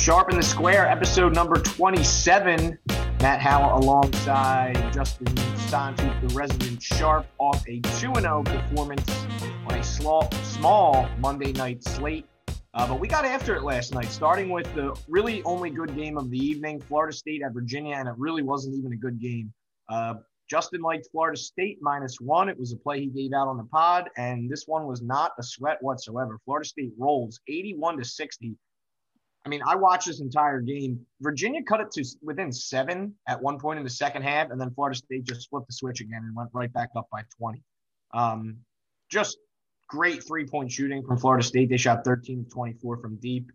Sharp and the Square, episode number 27. Matt Howell alongside Justin Santu, the resident Sharp, off a 2 0 performance on a small, Monday night slate. Uh, but we got after it last night, starting with the really only good game of the evening Florida State at Virginia, and it really wasn't even a good game. Uh, Justin liked Florida State minus one. It was a play he gave out on the pod, and this one was not a sweat whatsoever. Florida State rolls 81 to 60 I mean, I watched this entire game. Virginia cut it to within seven at one point in the second half, and then Florida State just flipped the switch again and went right back up by 20. Um, just great three point shooting from Florida State. They shot 13 to 24 from deep.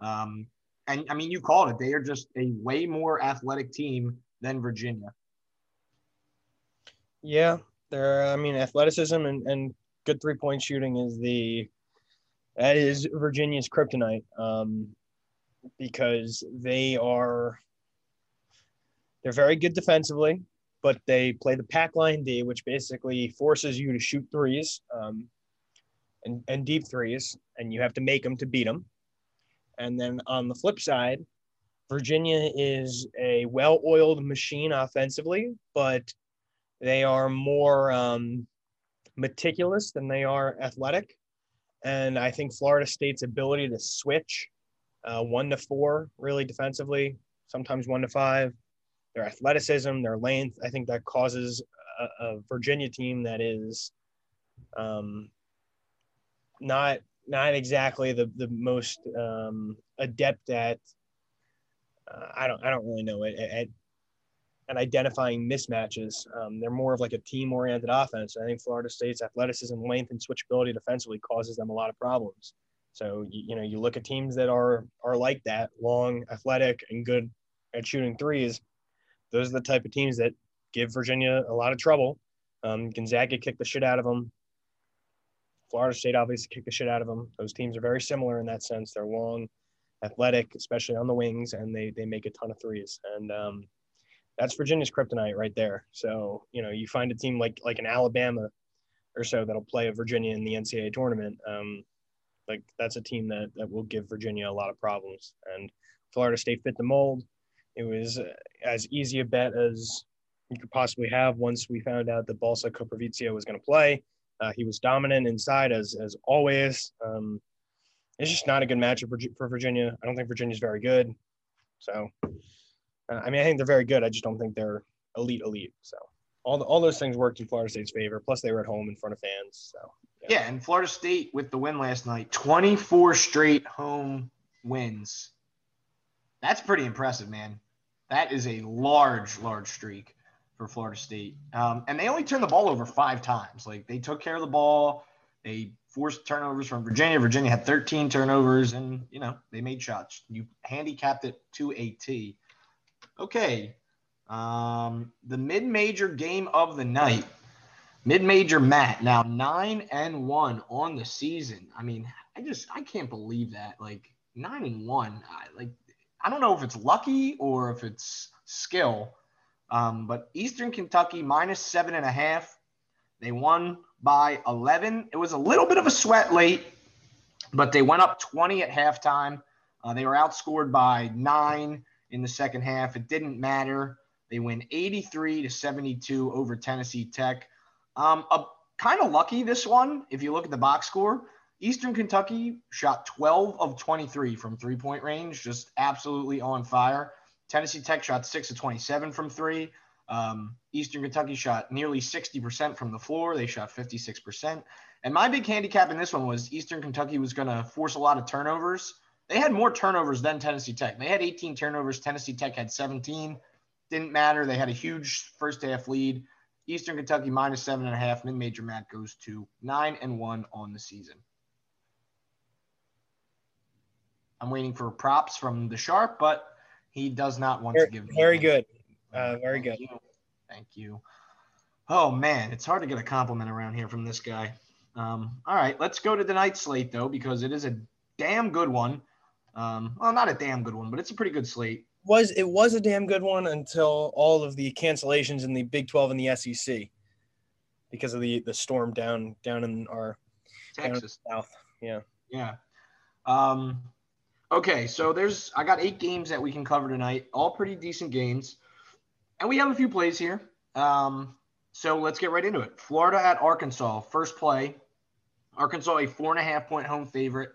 Um, and I mean, you called it. They are just a way more athletic team than Virginia. Yeah, they're. I mean, athleticism and, and good three point shooting is the that is Virginia's kryptonite. Um, because they are they're very good defensively, but they play the pack line D, which basically forces you to shoot threes um, and, and deep threes, and you have to make them to beat them. And then on the flip side, Virginia is a well-oiled machine offensively, but they are more um, meticulous than they are athletic. And I think Florida State's ability to switch uh, one to four, really defensively, sometimes one to five. Their athleticism, their length, I think that causes a, a Virginia team that is um, not not exactly the the most um, adept at. Uh, I don't I don't really know it at, at identifying mismatches. Um, they're more of like a team oriented offense. I think Florida State's athleticism, length, and switchability defensively causes them a lot of problems. So you, you know you look at teams that are are like that, long, athletic, and good at shooting threes. Those are the type of teams that give Virginia a lot of trouble. Um, Gonzaga kicked the shit out of them. Florida State obviously kicked the shit out of them. Those teams are very similar in that sense. They're long, athletic, especially on the wings, and they they make a ton of threes. And um, that's Virginia's kryptonite right there. So you know you find a team like like an Alabama or so that'll play a Virginia in the NCAA tournament. Um, like that's a team that that will give Virginia a lot of problems. And Florida State fit the mold. It was uh, as easy a bet as you could possibly have once we found out that Balsa Koprivica was going to play. Uh, he was dominant inside as as always. Um, it's just not a good matchup for, for Virginia. I don't think Virginia's very good. So, uh, I mean, I think they're very good. I just don't think they're elite, elite. So, all the, all those things worked in Florida State's favor. Plus, they were at home in front of fans. So, yeah. and Florida State with the win last night, 24 straight home wins. That's pretty impressive, man. That is a large, large streak for Florida State. Um, and they only turned the ball over five times. Like they took care of the ball. They forced turnovers from Virginia. Virginia had 13 turnovers, and you know they made shots. You handicapped it to a T. Okay, um, the mid-major game of the night. Mid-major Matt now nine and one on the season. I mean, I just I can't believe that. Like nine and one. I, like I don't know if it's lucky or if it's skill. Um, but Eastern Kentucky minus seven and a half. They won by 11. It was a little bit of a sweat late, but they went up 20 at halftime. Uh, they were outscored by nine in the second half. It didn't matter. They win 83 to 72 over Tennessee Tech. Um, a, kind of lucky this one. If you look at the box score, Eastern Kentucky shot 12 of 23 from three point range, just absolutely on fire. Tennessee Tech shot six of 27 from three. Um, Eastern Kentucky shot nearly 60% from the floor. They shot 56%. And my big handicap in this one was Eastern Kentucky was going to force a lot of turnovers. They had more turnovers than Tennessee Tech. They had 18 turnovers. Tennessee Tech had 17. Didn't matter. They had a huge first half lead. Eastern Kentucky minus seven and a half. Mid major Matt goes to nine and one on the season. I'm waiting for props from the sharp, but he does not want very, to give. Me very good. Uh, very Thank good. You. Thank you. Oh man, it's hard to get a compliment around here from this guy. Um, all right, let's go to the night slate though, because it is a damn good one. Um, well, not a damn good one, but it's a pretty good slate was it was a damn good one until all of the cancellations in the Big 12 and the SEC because of the the storm down down in our Texas south. Yeah. Yeah. Um, Okay, so there's I got eight games that we can cover tonight, all pretty decent games, and we have a few plays here. Um, so let's get right into it. Florida at Arkansas, first play. Arkansas a four and a half point home favorite.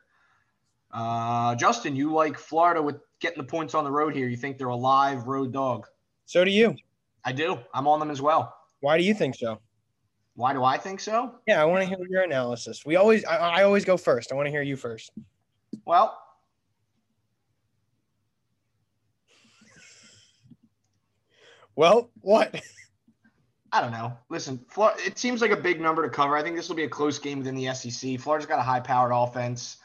Uh, Justin, you like Florida with getting the points on the road here. You think they're a live road dog? So do you. I do. I'm on them as well. Why do you think so? Why do I think so? Yeah, I want to hear your analysis. We always, I, I always go first. I want to hear you first. Well, Well, what? I don't know. Listen, it seems like a big number to cover. I think this will be a close game within the SEC. Florida's got a high-powered offense.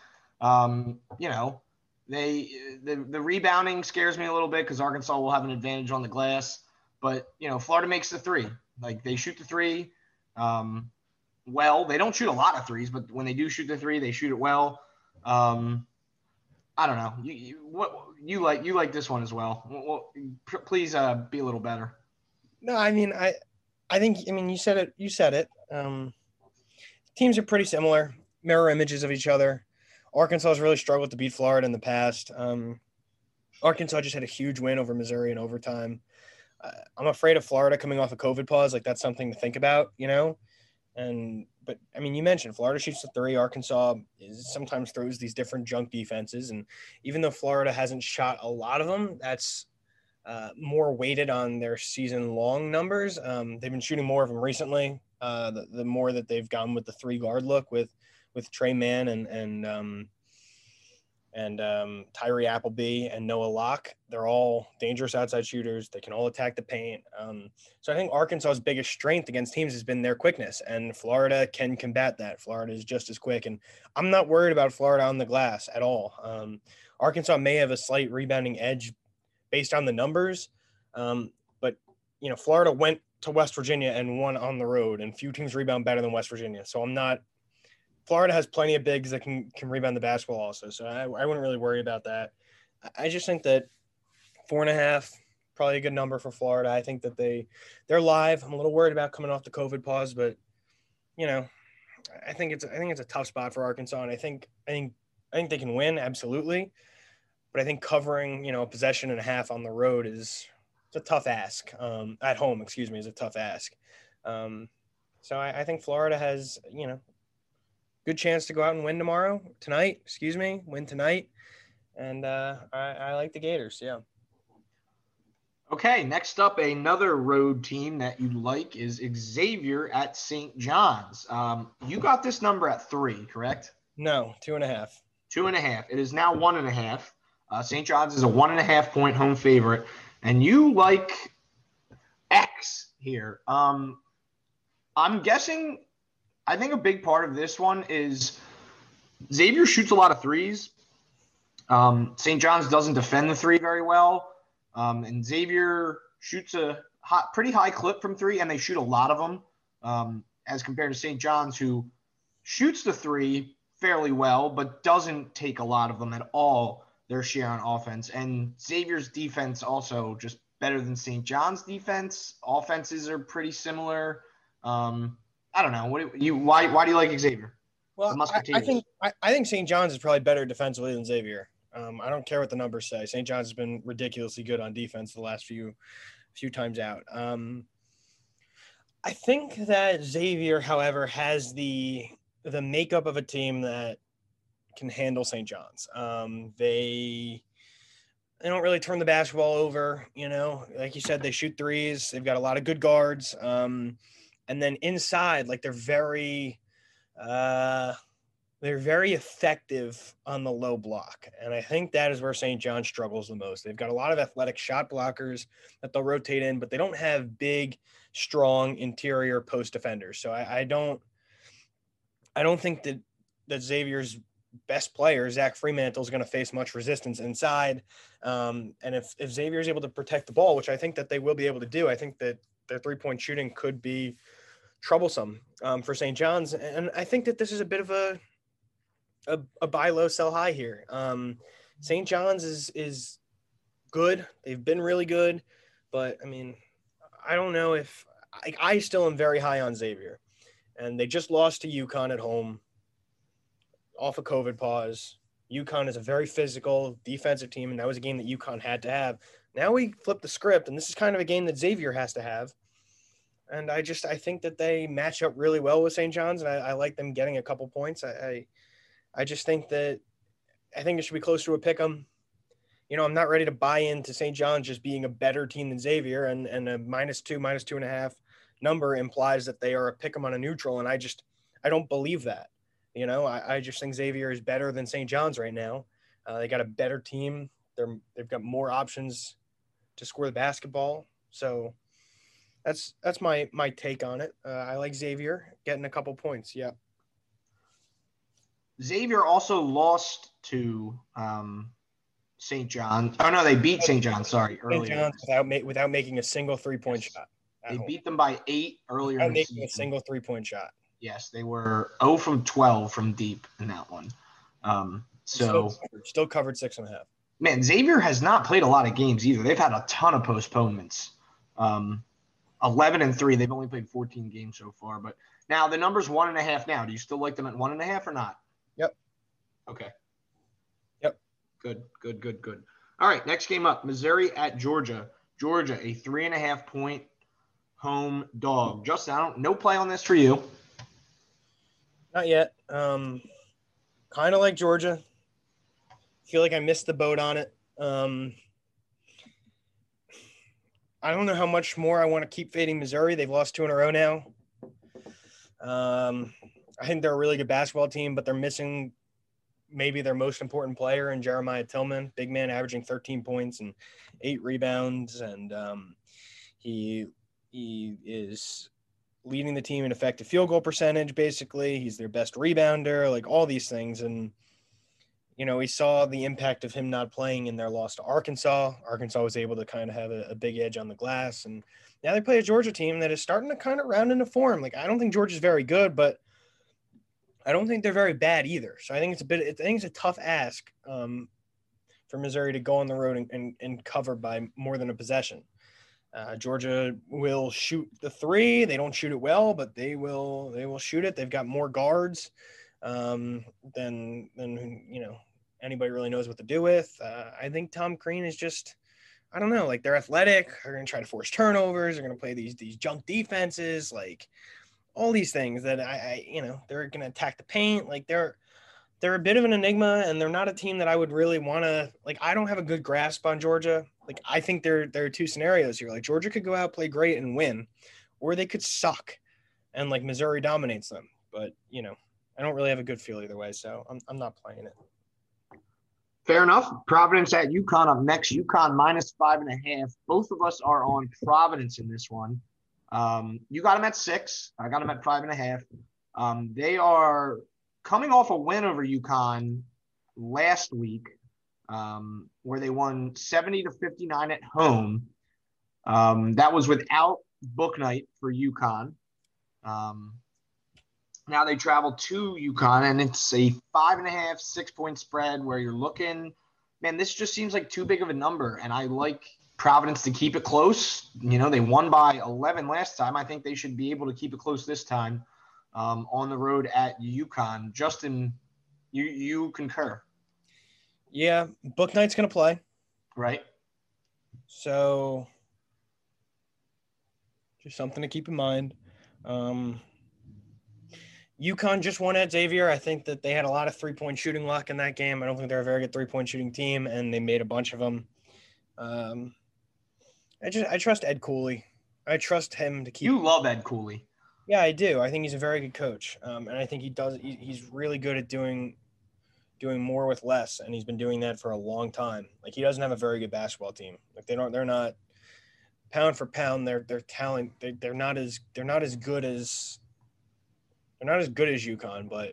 Um, you know, they the, the rebounding scares me a little bit because Arkansas will have an advantage on the glass. But you know, Florida makes the three. Like they shoot the three. Um, well, they don't shoot a lot of threes, but when they do shoot the three, they shoot it well. Um, I don't know. You, you, what you like? You like this one as well. well please uh, be a little better. No, I mean, I, I think, I mean, you said it. You said it. Um, teams are pretty similar, mirror images of each other. Arkansas has really struggled to beat Florida in the past. Um, Arkansas just had a huge win over Missouri in overtime. Uh, I'm afraid of Florida coming off a COVID pause. Like that's something to think about, you know. And but I mean, you mentioned Florida shoots the three. Arkansas is, sometimes throws these different junk defenses, and even though Florida hasn't shot a lot of them, that's uh, more weighted on their season long numbers. Um, they've been shooting more of them recently. Uh, the, the more that they've gone with the three guard look with with Tre Mann and and um, and um, Tyree Appleby and Noah Locke. They're all dangerous outside shooters. They can all attack the paint. Um, so I think Arkansas's biggest strength against teams has been their quickness, and Florida can combat that. Florida is just as quick, and I'm not worried about Florida on the glass at all. Um, Arkansas may have a slight rebounding edge based on the numbers, um, but you know Florida went to West Virginia and won on the road, and few teams rebound better than West Virginia. So I'm not Florida has plenty of bigs that can can rebound the basketball also, so I, I wouldn't really worry about that. I just think that four and a half probably a good number for Florida. I think that they they're live. I'm a little worried about coming off the COVID pause, but you know, I think it's I think it's a tough spot for Arkansas, and I think I think I think they can win absolutely, but I think covering you know a possession and a half on the road is it's a tough ask. Um, at home, excuse me, is a tough ask. Um, so I, I think Florida has you know good chance to go out and win tomorrow, tonight, excuse me, win tonight. And uh, I, I like the Gators. Yeah. Okay, next up, another road team that you like is Xavier at St. John's. Um, you got this number at three, correct? No, two and a half. Two and a half. It is now one and a half. Uh, St. John's is a one and a half point home favorite, and you like X here. Um, I'm guessing I think a big part of this one is Xavier shoots a lot of threes. Um, St. John's doesn't defend the three very well. Um, and Xavier shoots a hot, pretty high clip from three, and they shoot a lot of them um, as compared to St. John's, who shoots the three fairly well, but doesn't take a lot of them at all, their share on offense. And Xavier's defense also just better than St. John's defense. Offenses are pretty similar. Um, I don't know. What do you why why do you like Xavier? Well, I, I, think I, I think St. John's is probably better defensively than Xavier. Um, I don't care what the numbers say. St. John's has been ridiculously good on defense the last few few times out. Um, I think that Xavier, however, has the the makeup of a team that can handle St. John's. Um, they they don't really turn the basketball over. You know, like you said, they shoot threes. They've got a lot of good guards. Um, and then inside like they're very uh they're very effective on the low block and i think that is where st john struggles the most. They've got a lot of athletic shot blockers that they'll rotate in but they don't have big strong interior post defenders. So i, I don't i don't think that that xavier's best player zach freemantle is going to face much resistance inside. Um, and if, if xavier is able to protect the ball which i think that they will be able to do i think that their three point shooting could be troublesome um, for St. John's. And I think that this is a bit of a a, a buy low, sell high here. Um, St. John's is is good. They've been really good, but I mean, I don't know if I, I still am very high on Xavier, and they just lost to UConn at home off a COVID pause. UConn is a very physical defensive team, and that was a game that UConn had to have. Now we flip the script, and this is kind of a game that Xavier has to have. And I just I think that they match up really well with St. John's, and I, I like them getting a couple points. I, I, I just think that I think it should be close to a pick 'em. You know, I'm not ready to buy into St. John's just being a better team than Xavier, and and a minus two, minus two and a half number implies that they are a pick 'em on a neutral, and I just I don't believe that. You know, I, I just think Xavier is better than St. John's right now. Uh, they got a better team. They're they've got more options to score the basketball. So that's that's my my take on it. Uh, I like Xavier getting a couple points. Yeah. Xavier also lost to um, St. John. Oh no, they beat St. John. Sorry, St. John's without ma- without making a single three point shot. They home. beat them by eight earlier. Without making season. a single three point shot. Yes, they were 0 from 12 from deep in that one. Um, so still covered, still covered, six and a half. Man, Xavier has not played a lot of games either. They've had a ton of postponements. Um, 11 and three. They've only played 14 games so far. But now the number's one and a half now. Do you still like them at one and a half or not? Yep. Okay. Yep. Good, good, good, good. All right. Next game up Missouri at Georgia. Georgia, a three and a half point home dog. Justin, I don't, no play on this for you. Not yet. Um, kind of like Georgia. Feel like I missed the boat on it. Um, I don't know how much more I want to keep fading Missouri. They've lost two in a row now. Um, I think they're a really good basketball team, but they're missing maybe their most important player in Jeremiah Tilmon, big man averaging 13 points and eight rebounds. And um, he he is leading the team in effective field goal percentage, basically. He's their best rebounder, like all these things. And, you know, we saw the impact of him not playing in their loss to Arkansas. Arkansas was able to kind of have a, a big edge on the glass. And now they play a Georgia team that is starting to kind of round into form. Like, I don't think Georgia's very good, but I don't think they're very bad either. So I think it's a bit, I think it's a tough ask um, for Missouri to go on the road and, and, and cover by more than a possession. Uh, Georgia will shoot the three. They don't shoot it well, but they will. They will shoot it. They've got more guards um, than than you know anybody really knows what to do with. Uh, I think Tom Crean is just. I don't know. Like they're athletic. They're to try to force turnovers. They're to play these these junk defenses. Like all these things that I, I you know they're to attack the paint. Like they're they're a bit of an enigma and they're not a team that I would really want to like I don't have a good grasp on Georgia. Like I think there there are two scenarios here. Like Georgia could go out play great and win or they could suck and like Missouri dominates them. But, you know, I don't really have a good feel either way, so I'm I'm not playing it. Fair enough. Providence at UConn up next. UConn minus five and a half. Both of us are on Providence in this one. Um, you got them at six. I got them at five and a half. Um, they are coming off a win over UConn last week, um, where they won 70 to 59 at home. Um, that was without Bouknight for UConn. Um, now they travel to UConn, and it's a five and a half, six point spread where you're looking. Man, this just seems like too big of a number, and I like Providence to keep it close. You know, they won by 11 last time. I think they should be able to keep it close this time um, on the road at UConn. Justin, you you concur? Yeah, Bouknight's going to play. Right. So, just something to keep in mind. Um, UConn just won at Xavier. I think that they had a lot of three point shooting luck in that game. I don't think they're a very good three point shooting team, and they made a bunch of them. Um, I just I trust Ed Cooley. I trust him to keep. You love Ed Cooley. Yeah, I do. I think he's a very good coach, um, and I think he does. He, he's really good at doing doing more with less, and he's been doing that for a long time. Like he doesn't have a very good basketball team. Like they don't. They're not pound for pound. They're they're talent. They, they're not as they're not as good as they're not as good as UConn, but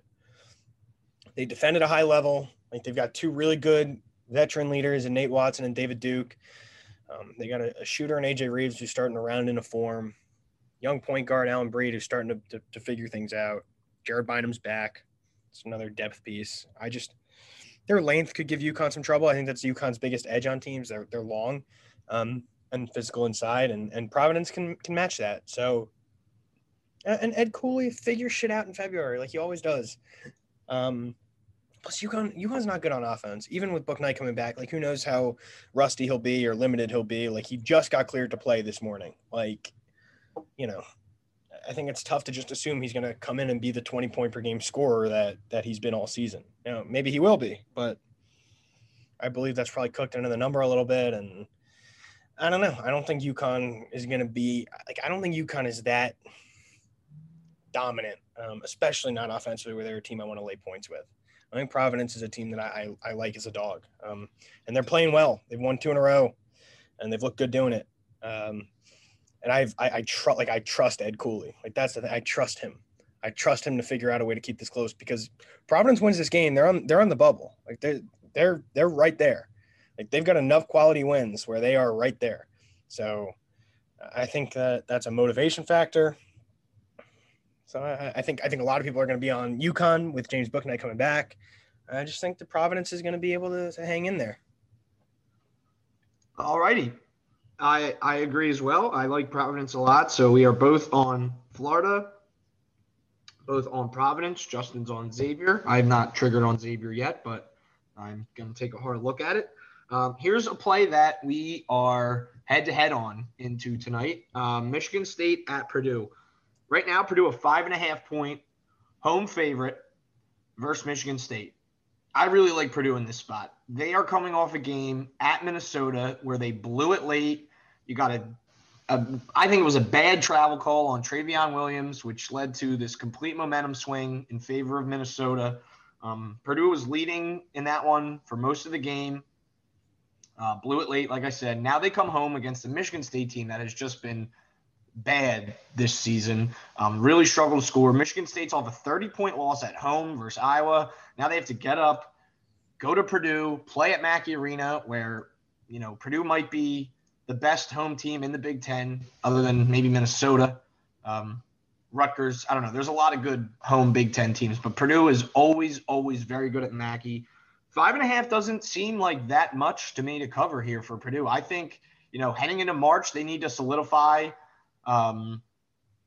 they defend at a high level. Like they've got two really good veteran leaders in Nate Watson and David Duke. Um, they got a, a shooter in AJ Reeves who's starting to round into form young point guard Alyn Breed who's starting to, to, to figure things out. Jared Bynum's back. It's another depth piece. I just their length could give UConn some trouble. I think that's UConn's biggest edge on teams. They're they're long um, and physical inside, and and Providence can can match that. So and Ed Cooley figures shit out in February like he always does. Um, Plus, UConn, UConn's not good on offense. Even with Bouknight coming back, like who knows how rusty he'll be or limited he'll be. Like he just got cleared to play this morning. Like, you know, I think it's tough to just assume he's going to come in and be the 20 point per game scorer that that he's been all season. You know, maybe he will be, but I believe that's probably cooked into the number a little bit. And I don't know. I don't think UConn is going to be like I don't think UConn is that dominant, um, especially not offensively, where they're a team I want to lay points with. I think Providence is a team that I, I, I like as a dog, um, and they're playing well. They've won two in a row, and they've looked good doing it. Um, and I've I, I trust like I trust Ed Cooley. Like that's the thing. I trust him. I trust him to figure out a way to keep this close because Providence wins this game. They're on they're on the bubble. Like they're they're they're right there. Like they've got enough quality wins where they are right there. So I think that that's a motivation factor. So I, I, think I think a lot of people are going to be on UConn with James Bouknight coming back. I just think the Providence is going to be able to, to hang in there. All righty. I I agree as well. I like Providence a lot. So we are both on Florida, both on Providence. Justin's on Xavier. I have not triggered on Xavier yet, but I'm going to take a hard look at it. Um, here's a play that we are head to head on into tonight. Um, Michigan State at Purdue. Right now, Purdue a five and a half point home favorite versus Michigan State. I really like Purdue in this spot. They are coming off a game at Minnesota where they blew it late. You got a, a I think it was a bad travel call on Trevion Williams, which led to this complete momentum swing in favor of Minnesota. Um, Purdue was leading in that one for most of the game. Uh, blew it late, like I said. Now they come home against the Michigan State team that has just been bad this season. Um, really struggled to score. Michigan State's off a 30 point loss at home versus Iowa. Now they have to get up, go to Purdue, play at Mackey Arena, where you know Purdue might be the best home team in the Big Ten, other than maybe Minnesota. Um, Rutgers, I don't know. There's a lot of good home Big Ten teams, but Purdue is always, always very good at Mackey. Five and a half doesn't seem like that much to me to cover here for Purdue. I think, you know, heading into March, they need to solidify um,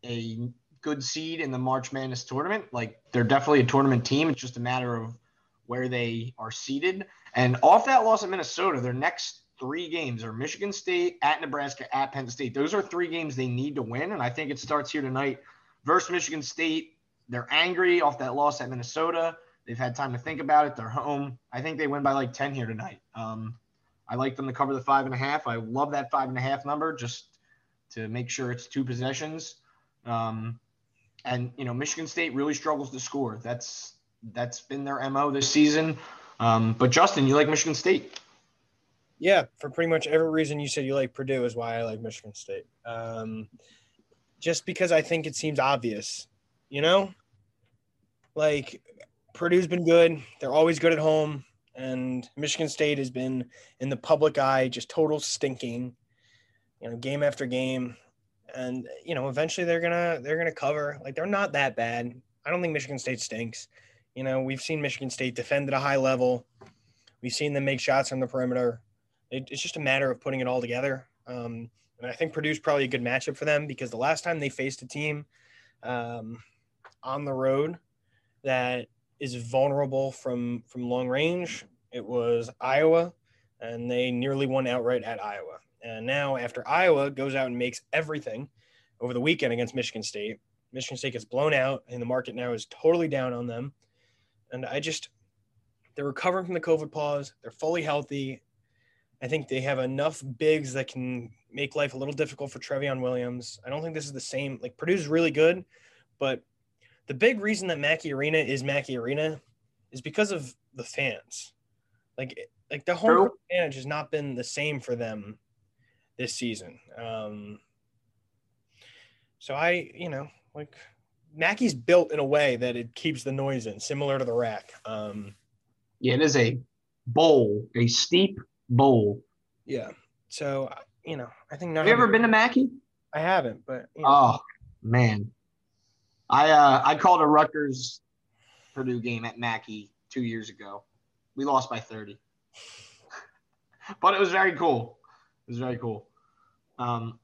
a good seed in the March Madness tournament. Like they're definitely a tournament team. It's just a matter of where they are seated. And off that loss at Minnesota, their next three games are Michigan State, at Nebraska, at Penn State. Those are three games they need to win. And I think it starts here tonight versus Michigan State. They're angry off that loss at Minnesota. They've had time to think about it. They're home. I think they win by like 10 here tonight. Um, I like them to cover the five and a half. I love that five and a half number. Just to make sure it's two possessions. Um, and you know, Michigan State really struggles to score. That's that's been their mo this season. Um, but Justin, you like Michigan State? Yeah, for pretty much every reason you said you like Purdue is why I like Michigan State. Um, just because I think it seems obvious, you know, like Purdue's been good. They're always good at home, and Michigan State has been in the public eye just total stinking you know, game after game. And you know, eventually they're gonna they're gonna cover. Like they're not that bad. I don't think Michigan State stinks. You know, we've seen Michigan State defend at a high level. We've seen them make shots on the perimeter. It, it's just a matter of putting it all together. Um, and I think Purdue's probably a good matchup for them because the last time they faced a team um, on the road that is vulnerable from from long range, it was Iowa, and they nearly won outright at Iowa. And now, after Iowa goes out and makes everything over the weekend against Michigan State, Michigan State gets blown out, and the market now is totally down on them. And I just, they're recovering from the COVID pause. They're fully healthy. I think they have enough bigs that can make life a little difficult for Trevion Williams. I don't think this is the same. Like Purdue's really good, but the big reason that Mackey Arena is Mackey Arena is because of the fans. Like, like the home advantage has not been the same for them this season. Um, so I, you know, like Mackey's built in a way that it keeps the noise in, similar to the RAC. Um, yeah, it is a bowl, a steep bowl. Yeah. So you know, I think. Have you ever been to Mackey? I haven't, but you know. oh man, I uh, I called a Rutgers Purdue game at Mackey two years ago. We lost by thirty, but it was very cool. It was very cool. Um,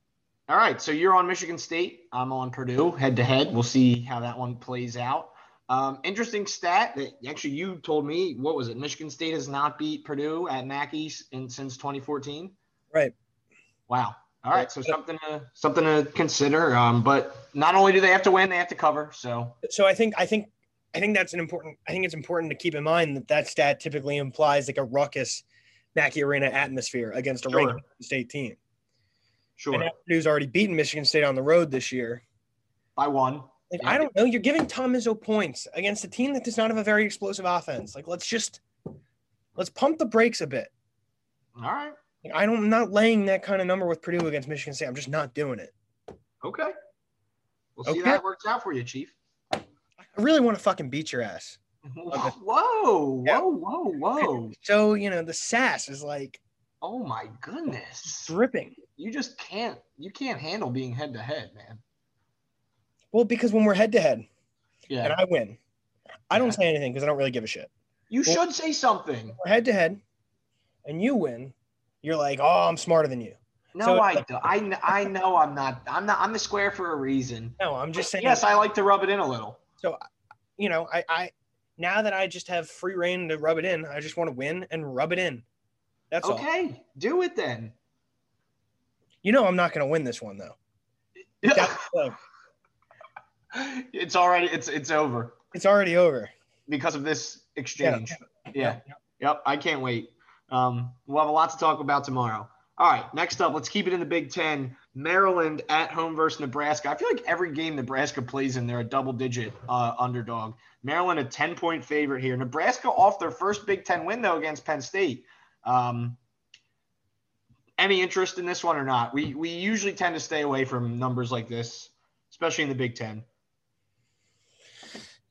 all right, so you're on Michigan State. I'm on Purdue, head to head. We'll see how that one plays out. Um, interesting stat that actually you told me. What was it? Michigan State has not beat Purdue at Mackey in, since 2014. Right. Wow. All right. So something to something to consider. Um, but not only do they have to win, they have to cover. So. So I think I think I think that's an important. I think it's important to keep in mind that that stat typically implies like a ruckus Mackey Arena atmosphere against a Sure. ranked state team. Sure. And Purdue's already beaten Michigan State on the road this year. By one. Like Yeah. I don't know, you're giving Tom Izzo points against a team that does not have a very explosive offense. Like let's just let's pump the brakes a bit. All right. Like, I don't, I'm not laying that kind of number with Purdue against Michigan State. I'm just not doing it. Okay. We'll see Okay. how it works out for you, Chief. I really want to fucking beat your ass. Whoa, whoa, Yeah. whoa, whoa. So you know the sass is like Oh my goodness. dripping. You just can't you can't handle being head to head, man. Well, because when we're head to head Yeah. and I win, I don't Yeah. say anything because I don't really give a shit. you well- should say something. Head to head, and you win. You're like, oh, I'm smarter than you. No, So- I do. I, I know I'm not. I'm not. I'm the square for a reason. No, I'm just saying. Yes, I like to rub it in a little. So, you know, I, I now that I just have free reign to rub it in, I just want to win and rub it in. That's all. Okay, do it then. You know, I'm not going to win this one though. It's already. It's it's over it's already over. because of this exchange. Yeah. Yep. I can't wait. Um, we'll have a lot to talk about tomorrow. All right. Next up, let's keep it in the Big Ten. Maryland at home versus Nebraska. I feel like every game Nebraska plays in, they're a double digit uh, underdog. Maryland, a 10 point favorite here. Nebraska off their first Big Ten win, though, against Penn State. Um, any interest in this one or not? We, we usually tend to stay away from numbers like this, especially in the Big Ten.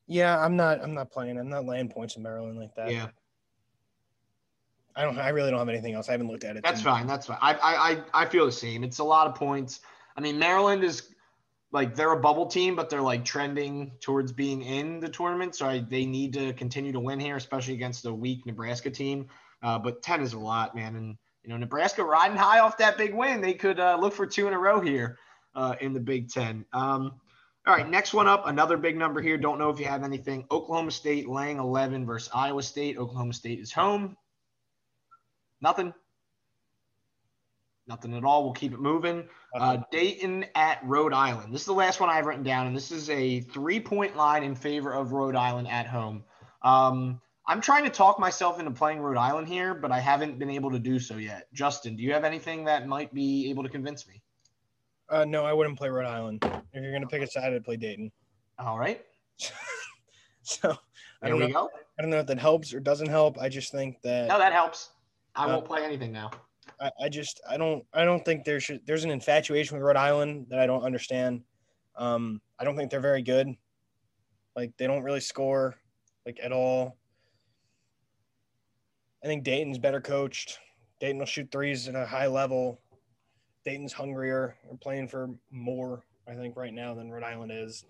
Yeah, I'm not. I'm not playing. I'm not laying points in Maryland like that. Yeah. I don't. I really don't have anything else. I haven't looked at it. That's fine. That's fine. I, I I feel the same. It's a lot of points. I mean, Maryland is like they're a bubble team, but they're like trending towards being in the tournament. So I, they need to continue to win here, especially against a weak Nebraska team. Uh, but ten is a lot, man. And you know, Nebraska riding high off that big win, they could uh, look for two in a row here uh, in the Big Ten. Um, all right, next one up, another big number here. Don't know if you have anything. Oklahoma State laying 11 versus Iowa State. Oklahoma State is home. Nothing. Nothing at all. We'll keep it moving. Uh, Dayton at Rhode Island. This is the last one I've written down, and this is a three point line in favor of Rhode Island at home. Um, I'm trying to talk myself into playing Rhode Island here, but I haven't been able to do so yet. Justin, do you have anything that might be able to convince me? Uh, no, I wouldn't play Rhode Island. If you're gonna pick a side, I'd play Dayton. All right. So I don't know. go. I don't know if that helps or doesn't help. I just think that No, that helps. I Uh, won't play anything now. I, I just I don't I don't think there should there's an infatuation with Rhode Island that I don't understand. Um, I don't think they're very good. Like they don't really score like at all. I think Dayton's better coached. Dayton will shoot threes at a high level. Dayton's hungrier. They're playing for more, I think, right now than Rhode Island is.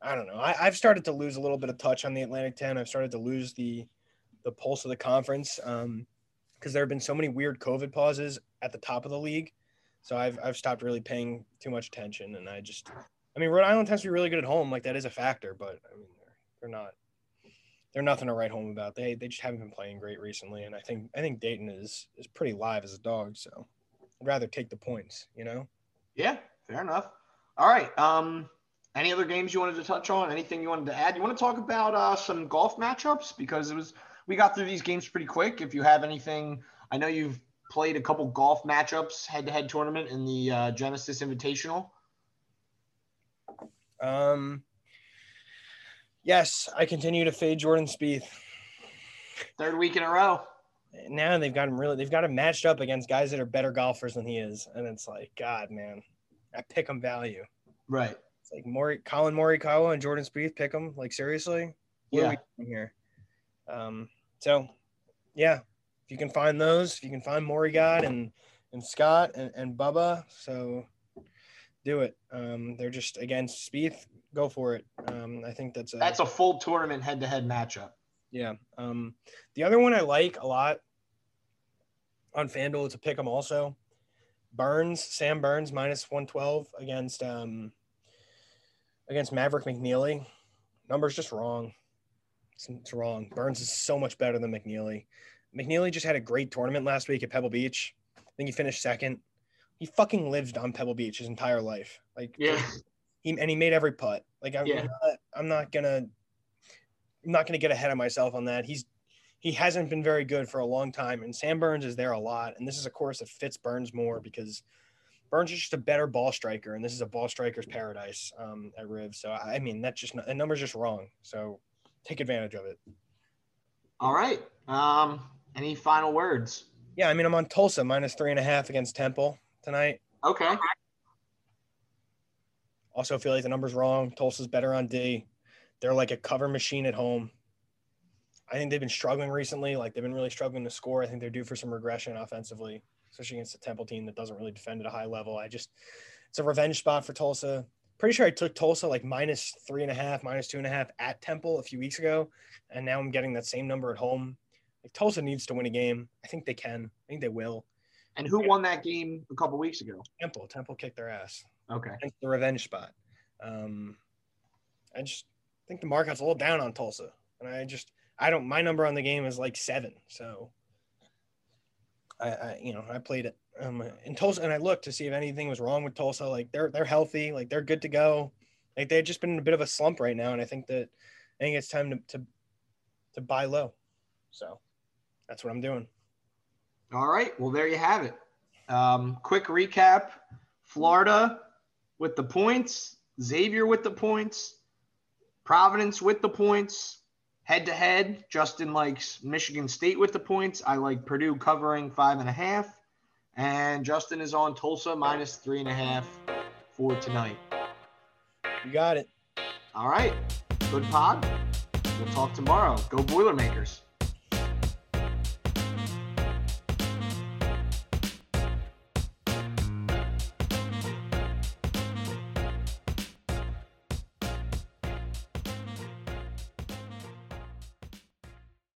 I don't know. I, I've started to lose a little bit of touch on the Atlantic 10. I've started to lose the the pulse of the conference. Um, because there have been so many weird COVID pauses at the top of the league. So I've I've stopped really paying too much attention, and I just, I mean, Rhode Island tends to be really good at home, like that is a factor, but I mean, they're they're not, they're nothing to write home about. They they just haven't been playing great recently, and I think I think Dayton is is pretty live as a dog, so I'd rather take the points, you know. Yeah, fair enough. All right. Um, any other games you wanted to touch on? Anything you wanted to add? You want to talk about uh, some golf matchups because it was we got through these games pretty quick. If you have anything, I know you've played a couple golf matchups head-to-head tournament in the uh, Genesis Invitational. Um, yes, I continue to fade Jordan Spieth. Third week in a row. now they've got him really they've got him matched up against guys that are better golfers than he is and it's like god man i pick him value Right. it's like Mori, collin morikawa and jordan Spieth pick him like seriously what Yeah. are we doing here um so yeah if you can find those if you can find morigod and and scott and, and bubba so do it um they're just against Spieth go for it um i think that's a, That's a full tournament head-to-head matchup. yeah. Um, the other one I like a lot on FanDuel, to pick them also. Burns, Sam Burns minus 112 against um against Maverick McNeely. Number's just wrong. It's, it's wrong. Burns is so much better than McNeely. McNeely just had a great tournament last week at Pebble Beach. I think he finished second. He fucking lived on Pebble Beach his entire life. Like Yeah. he and he made every putt. Like I'm, Yeah. not, I'm not gonna, I'm not gonna get ahead of myself on that. He's he hasn't been very good for a long time, and Sam Burns is there a lot. And this is a course that fits Burns more because Burns is just a better ball striker, and this is a ball striker's paradise um, at Riv. So I mean, that's just the number's just wrong. So take advantage of it. All right. Um, any final words? Yeah, I mean, I'm on Tulsa minus three and a half against Temple tonight. Okay. Also, feel like the number's wrong. Tulsa's better on D. They're like a cover machine at home. I think they've been struggling recently. Like they've been really struggling to score. I think they're due for some regression offensively, especially against a Temple team that doesn't really defend at a high level. I just, it's a revenge spot for Tulsa. Pretty sure I took Tulsa like minus three and a half, minus two and a half at Temple a few weeks ago, and now I'm getting that same number at home. Like Tulsa needs to win a game. I think they can. I think they will. And who won that game a couple weeks ago? Temple, Temple kicked their ass. Okay. It's the revenge spot. Um, I just think the market's a little down on Tulsa, and I just I don't. My number on the game is like seven, so I, I you know I played it um, in Tulsa, and I looked to see if anything was wrong with Tulsa. Like they're they're healthy, like they're good to go. Like they've just been in a bit of a slump right now, and I think that I think it's time to to, to buy low. So that's what I'm doing. All right. Well, there you have it. Um, quick recap Florida with the points, Xavier with the points, Providence with the points. Head to head, Justin likes Michigan State with the points. I like Purdue covering five and a half. And Justin is on Tulsa minus three and a half for tonight. You got it. All right. Good pod. We'll talk tomorrow. Go Boilermakers.